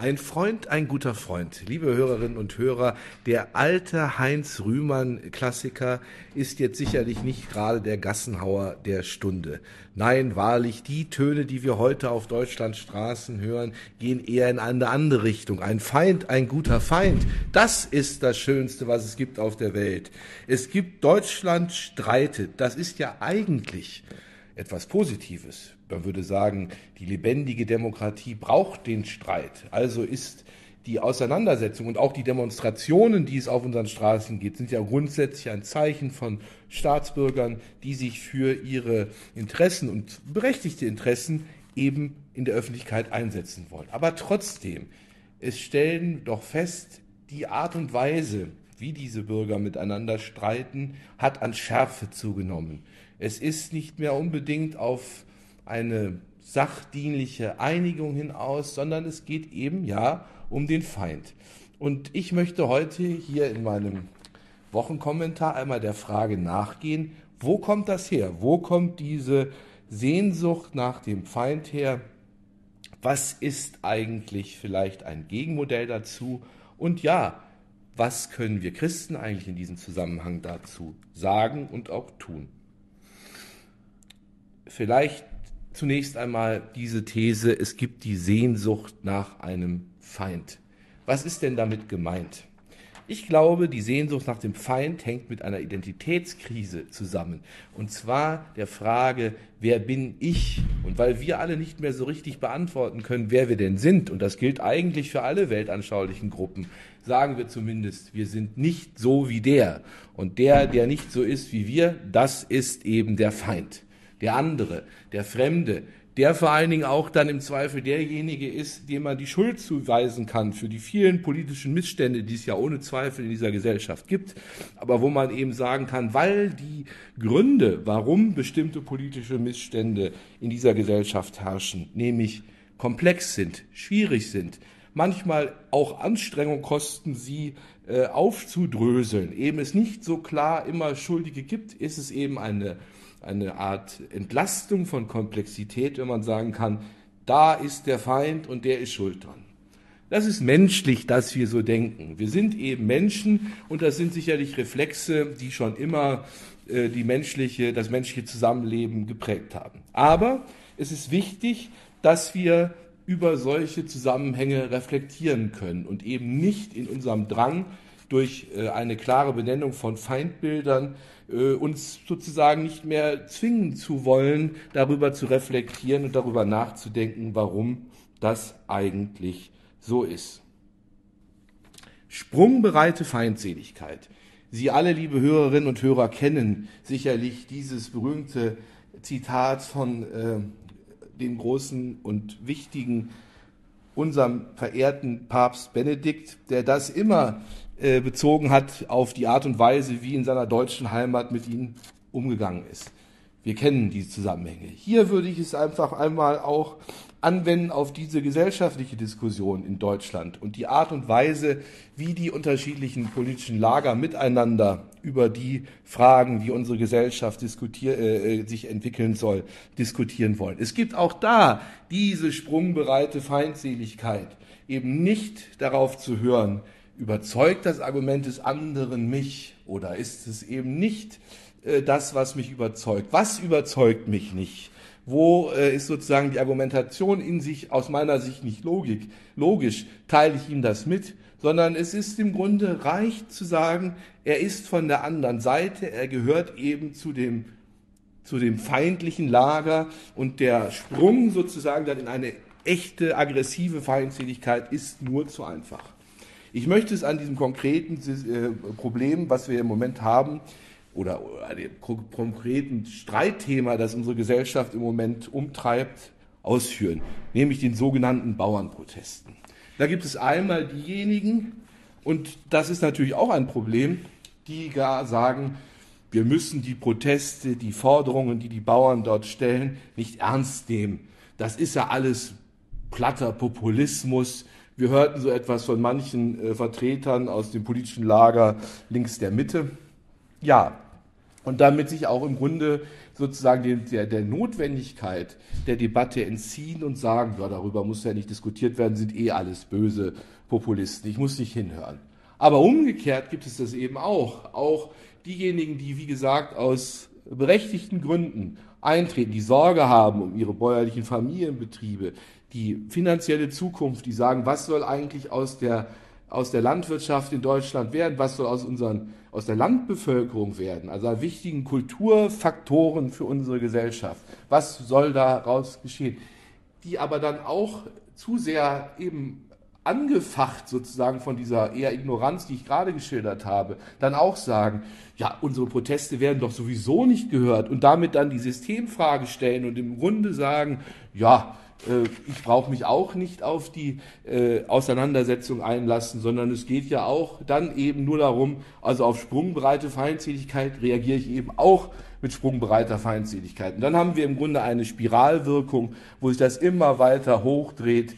Ein Freund, ein guter Freund. Liebe Hörerinnen und Hörer, der alte Heinz Rühmann Klassiker ist jetzt sicherlich nicht gerade der Gassenhauer der Stunde. Nein, wahrlich, die Töne, die wir heute auf Deutschlands Straßen hören, gehen eher in eine andere Richtung. Ein Feind, ein guter Feind. Das ist das Schönste, was es gibt auf der Welt. Es gibt Deutschland streitet. Das ist ja eigentlich etwas Positives. Man würde sagen, die lebendige Demokratie braucht den Streit. Also ist die Auseinandersetzung und auch die Demonstrationen, die es auf unseren Straßen gibt, sind ja grundsätzlich ein Zeichen von Staatsbürgern, die sich für ihre Interessen und berechtigte Interessen eben in der Öffentlichkeit einsetzen wollen. Aber trotzdem, es stellen doch fest, die Art und Weise, wie diese Bürger miteinander streiten, hat an Schärfe zugenommen. Es ist nicht mehr unbedingt auf eine sachdienliche Einigung hinaus, sondern es geht eben ja um den Feind. Und ich möchte heute hier in meinem Wochenkommentar einmal der Frage nachgehen, wo kommt das her? Wo kommt diese Sehnsucht nach dem Feind her? Was ist eigentlich vielleicht ein Gegenmodell dazu? Und ja, was können wir Christen eigentlich in diesem Zusammenhang dazu sagen und auch tun? Vielleicht zunächst einmal diese These, es gibt die Sehnsucht nach einem Feind. Was ist denn damit gemeint? Ich glaube, die Sehnsucht nach dem Feind hängt mit einer Identitätskrise zusammen. Und zwar der Frage, wer bin ich? Und weil wir alle nicht mehr so richtig beantworten können, wer wir denn sind, und das gilt eigentlich für alle weltanschaulichen Gruppen, sagen wir zumindest, wir sind nicht so wie der. Und der, der nicht so ist wie wir, das ist eben der Feind der andere, der Fremde, der vor allen Dingen auch dann im Zweifel derjenige ist, dem man die Schuld zuweisen kann für die vielen politischen Missstände, die es ja ohne Zweifel in dieser Gesellschaft gibt, aber wo man eben sagen kann, weil die Gründe, warum bestimmte politische Missstände in dieser Gesellschaft herrschen, nämlich komplex sind, schwierig sind, manchmal auch Anstrengung kosten, sie äh, aufzudröseln, eben es nicht so klar immer Schuldige gibt, ist es eben eine eine Art Entlastung von Komplexität, wenn man sagen kann, da ist der Feind und der ist schuld dran. Das ist menschlich, dass wir so denken. Wir sind eben Menschen und das sind sicherlich Reflexe, die schon immer äh, die menschliche, das menschliche Zusammenleben geprägt haben. Aber es ist wichtig, dass wir über solche Zusammenhänge reflektieren können und eben nicht in unserem Drang durch äh, eine klare Benennung von Feindbildern äh, uns sozusagen nicht mehr zwingen zu wollen, darüber zu reflektieren und darüber nachzudenken, warum das eigentlich so ist. Sprungbereite Feindseligkeit. Sie alle, liebe Hörerinnen und Hörer, kennen sicherlich dieses berühmte Zitat von äh, dem großen und wichtigen, unserem verehrten Papst Benedikt, der das immer äh, bezogen hat auf die Art und Weise, wie in seiner deutschen Heimat mit ihnen umgegangen ist. Wir kennen diese Zusammenhänge. Hier würde ich es einfach einmal auch anwenden auf diese gesellschaftliche Diskussion in Deutschland und die Art und Weise, wie die unterschiedlichen politischen Lager miteinander über die Fragen, wie unsere Gesellschaft diskutier äh, sich entwickeln soll, diskutieren wollen. Es gibt auch da diese sprungbereite Feindseligkeit, eben nicht darauf zu hören, Überzeugt das Argument des anderen mich oder ist es eben nicht äh, das, was mich überzeugt? Was überzeugt mich nicht? Wo äh, ist sozusagen die Argumentation in sich aus meiner Sicht nicht logik, logisch? Teile ich ihm das mit? Sondern es ist im Grunde reich zu sagen, er ist von der anderen Seite, er gehört eben zu dem zu dem feindlichen Lager und der Sprung sozusagen dann in eine echte aggressive Feindseligkeit ist nur zu einfach. Ich möchte es an diesem konkreten äh, Problem, was wir im Moment haben, oder, oder dem konkreten Streitthema, das unsere Gesellschaft im Moment umtreibt, ausführen, nämlich den sogenannten Bauernprotesten. Da gibt es einmal diejenigen, und das ist natürlich auch ein Problem, die gar sagen, wir müssen die Proteste, die Forderungen, die die Bauern dort stellen, nicht ernst nehmen. Das ist ja alles platter Populismus, wir hörten so etwas von manchen äh, Vertretern aus dem politischen Lager links der Mitte. Ja, und damit sich auch im Grunde sozusagen der, der Notwendigkeit der Debatte entziehen und sagen, ja, darüber muss ja nicht diskutiert werden, sind eh alles böse Populisten, ich muss nicht hinhören. Aber umgekehrt gibt es das eben auch. Auch diejenigen, die, wie gesagt, aus berechtigten Gründen eintreten, die Sorge haben um ihre bäuerlichen Familienbetriebe, die finanzielle Zukunft, die sagen, was soll eigentlich aus der, aus der Landwirtschaft in Deutschland werden, was soll aus, unseren, aus der Landbevölkerung werden, also wichtigen Kulturfaktoren für unsere Gesellschaft, was soll daraus geschehen, die aber dann auch zu sehr eben angefacht sozusagen von dieser eher Ignoranz, die ich gerade geschildert habe, dann auch sagen, ja, unsere Proteste werden doch sowieso nicht gehört und damit dann die Systemfrage stellen und im Grunde sagen, ja, ich brauche mich auch nicht auf die äh, Auseinandersetzung einlassen, sondern es geht ja auch dann eben nur darum, also auf sprungbreite Feindseligkeit reagiere ich eben auch mit sprungbreiter Feindseligkeit. Und dann haben wir im Grunde eine Spiralwirkung, wo sich das immer weiter hochdreht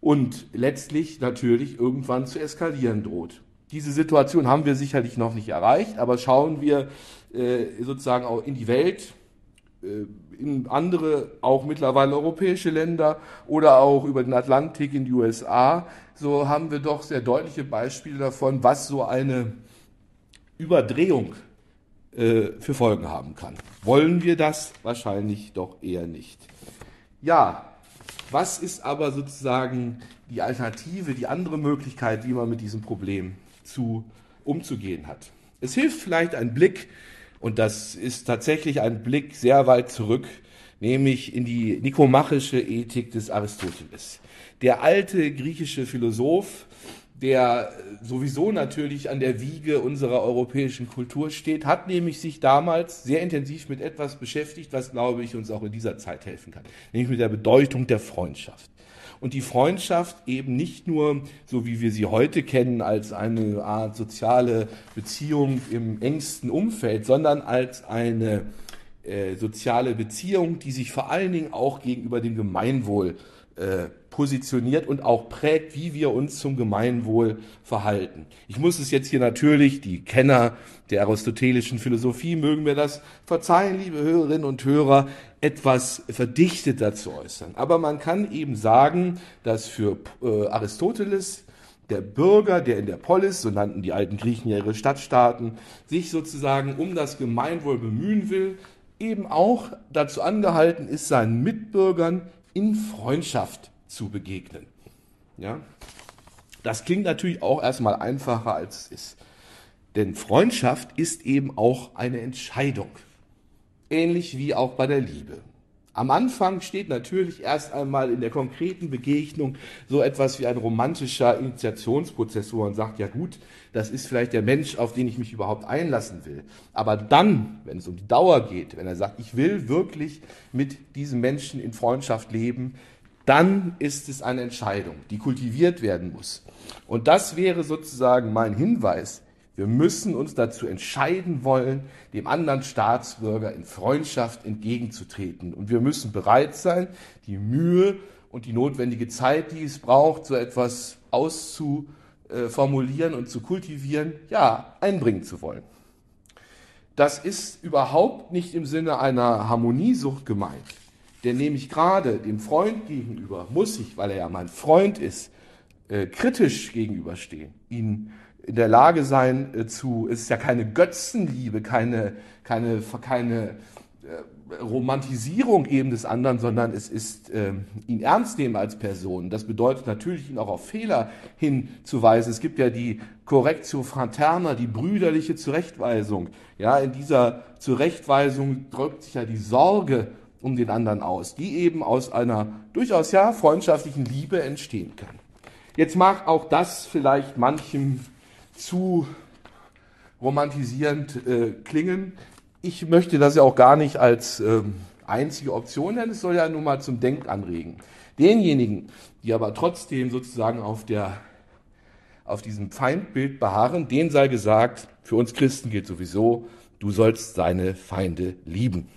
und letztlich natürlich irgendwann zu eskalieren droht. Diese Situation haben wir sicherlich noch nicht erreicht, aber schauen wir äh, sozusagen auch in die Welt, äh, in andere, auch mittlerweile europäische Länder oder auch über den Atlantik in die USA, so haben wir doch sehr deutliche Beispiele davon, was so eine Überdrehung äh, für Folgen haben kann. Wollen wir das? Wahrscheinlich doch eher nicht. Ja, was ist aber sozusagen die Alternative, die andere Möglichkeit, wie man mit diesem Problem zu, umzugehen hat? Es hilft vielleicht ein Blick, und das ist tatsächlich ein Blick sehr weit zurück, nämlich in die nikomachische Ethik des Aristoteles. Der alte griechische Philosoph, der sowieso natürlich an der Wiege unserer europäischen Kultur steht, hat nämlich sich damals sehr intensiv mit etwas beschäftigt, was, glaube ich, uns auch in dieser Zeit helfen kann, nämlich mit der Bedeutung der Freundschaft. Und die Freundschaft eben nicht nur, so wie wir sie heute kennen, als eine Art soziale Beziehung im engsten Umfeld, sondern als eine äh, soziale Beziehung, die sich vor allen Dingen auch gegenüber dem Gemeinwohl äh, positioniert und auch prägt, wie wir uns zum Gemeinwohl verhalten. Ich muss es jetzt hier natürlich, die Kenner der aristotelischen Philosophie mögen mir das verzeihen, liebe Hörerinnen und Hörer, etwas verdichteter zu äußern. Aber man kann eben sagen, dass für äh, Aristoteles der Bürger, der in der Polis, so nannten die alten Griechen ja ihre Stadtstaaten, sich sozusagen um das Gemeinwohl bemühen will, eben auch dazu angehalten ist, seinen Mitbürgern in Freundschaft zu begegnen. Ja? Das klingt natürlich auch erstmal einfacher, als es ist. Denn Freundschaft ist eben auch eine Entscheidung. Ähnlich wie auch bei der Liebe. Am Anfang steht natürlich erst einmal in der konkreten Begegnung so etwas wie ein romantischer Initiationsprozess, wo man sagt, ja gut, das ist vielleicht der Mensch, auf den ich mich überhaupt einlassen will. Aber dann, wenn es um die Dauer geht, wenn er sagt, ich will wirklich mit diesem Menschen in Freundschaft leben, dann ist es eine Entscheidung, die kultiviert werden muss. Und das wäre sozusagen mein Hinweis, wir müssen uns dazu entscheiden wollen, dem anderen Staatsbürger in Freundschaft entgegenzutreten. Und wir müssen bereit sein, die Mühe und die notwendige Zeit, die es braucht, so etwas auszuformulieren und zu kultivieren, ja, einbringen zu wollen. Das ist überhaupt nicht im Sinne einer Harmoniesucht gemeint. Denn nämlich gerade dem Freund gegenüber muss ich, weil er ja mein Freund ist, äh, kritisch gegenüberstehen, ihn in der Lage sein äh, zu, es ist ja keine Götzenliebe, keine, keine, keine äh, Romantisierung eben des anderen, sondern es ist äh, ihn ernst nehmen als Person. Das bedeutet natürlich, ihn auch auf Fehler hinzuweisen. Es gibt ja die Correctio Fraterna, die brüderliche Zurechtweisung. Ja, in dieser Zurechtweisung drückt sich ja die Sorge um den anderen aus, die eben aus einer durchaus ja freundschaftlichen Liebe entstehen kann. Jetzt mag auch das vielleicht manchem zu romantisierend äh, klingen. Ich möchte das ja auch gar nicht als ähm, einzige Option nennen, es soll ja nun mal zum Denk anregen. Denjenigen, die aber trotzdem sozusagen auf, der, auf diesem Feindbild beharren, denen sei gesagt, für uns Christen gilt sowieso, du sollst seine Feinde lieben.